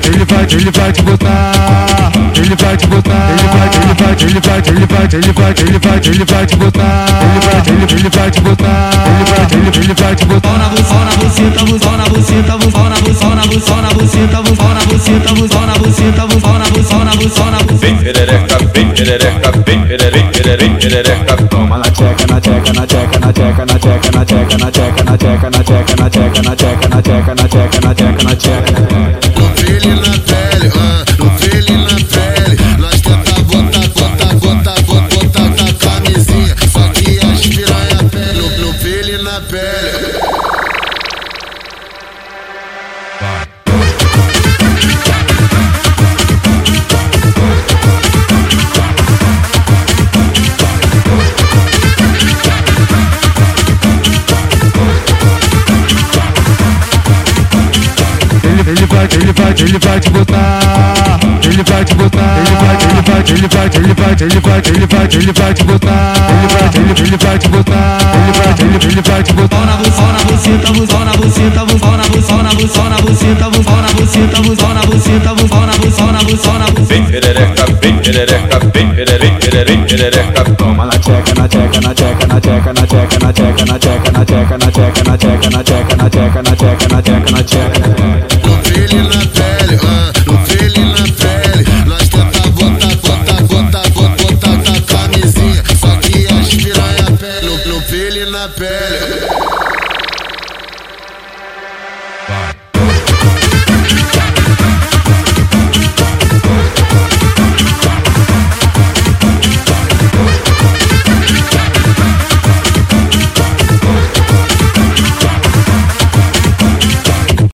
vai, ele vai te botar. Ele vai te botar. Ele vai, ele vai, ele vai, ele vai, ele vai, ele vai, ele vai te botar. Ele vai, ele, ele vai te botar. Ele vai, ele, ele vai te botar. Pau na buceta, na buceta, pau na buceta, pau na buceta, na buceta, na buceta, pau na buceta, pau na buceta, pau na buceta, na buceta, na buceta. Vem perereca, vem perereca, vem perereca, vem perereca. Toma na tcheca, na tcheca, na tcheca, na tcheca, na tcheca, na tcheca, na tcheca, na tcheca, na tcheca, na tcheca, na tcheca, na tcheca, na tcheca, na tcheca, na tcheca. Ele, ele vai, ele vai, ele vai te botar. Ele vai te botar. Ele vai, ele vai, ele vai, ele vai, ele vai, ele vai, ele vai te botar. Ele vai, ele, ele vai te botar. Ele vai, ele, ele vai te botar. na buceta, buceta, buceta, buceta, buceta, na buceta, pau na buceta, pau na buceta, na buceta. Vem perereca, vem perereca, vem perereca, vem perereca. Toma na tcheca, na tcheca, na tcheca, na tcheca, na tcheca, na tcheca, na tcheca, na tcheca, na tcheca, na tcheca, na tcheca, na tcheca, na tcheca, na tcheca, na tcheca. na pele.